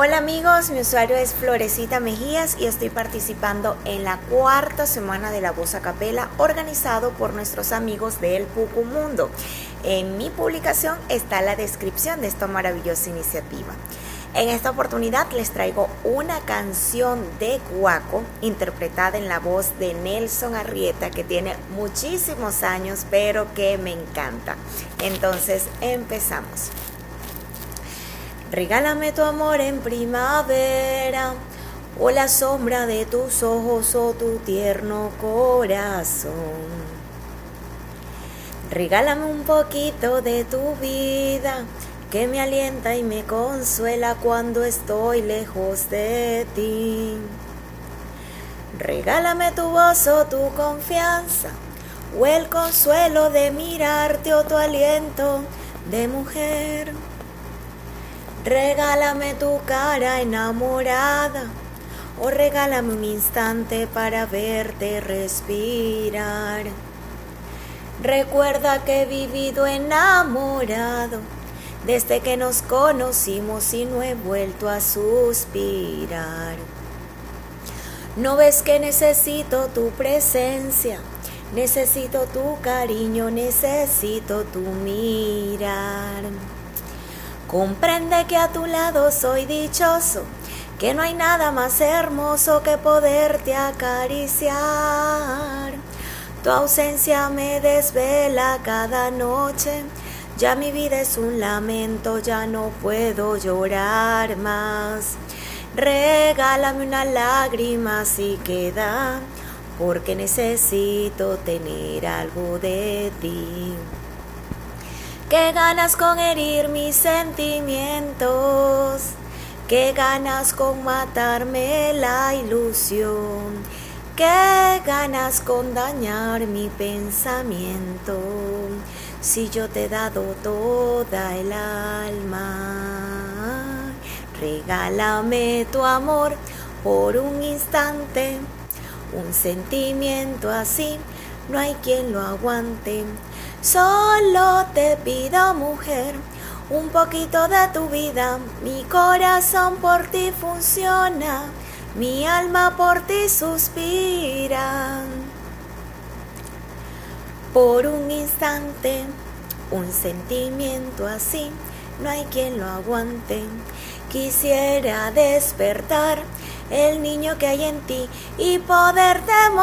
Hola amigos, mi usuario es Florecita Mejías y estoy participando en la cuarta semana de la voz a capela organizado por nuestros amigos del Mundo. En mi publicación está la descripción de esta maravillosa iniciativa. En esta oportunidad les traigo una canción de Guaco interpretada en la voz de Nelson Arrieta que tiene muchísimos años pero que me encanta. Entonces empezamos. Regálame tu amor en primavera, o la sombra de tus ojos o tu tierno corazón. Regálame un poquito de tu vida, que me alienta y me consuela cuando estoy lejos de ti. Regálame tu voz o tu confianza, o el consuelo de mirarte o tu aliento de mujer. Regálame tu cara enamorada o regálame un instante para verte respirar. Recuerda que he vivido enamorado desde que nos conocimos y no he vuelto a suspirar. No ves que necesito tu presencia, necesito tu cariño, necesito tu mirar. Comprende que a tu lado soy dichoso, que no hay nada más hermoso que poderte acariciar. Tu ausencia me desvela cada noche, ya mi vida es un lamento, ya no puedo llorar más. Regálame una lágrima si queda, porque necesito tener algo de ti. Qué ganas con herir mis sentimientos, qué ganas con matarme la ilusión, qué ganas con dañar mi pensamiento, si yo te he dado toda el alma. Regálame tu amor por un instante, un sentimiento así, no hay quien lo aguante Solo te pido, mujer, un poquito de tu vida. Mi corazón por ti funciona, mi alma por ti suspira. Por un instante, un sentimiento así, no hay quien lo aguante. Quisiera despertar el niño que hay en ti y poderte mostrar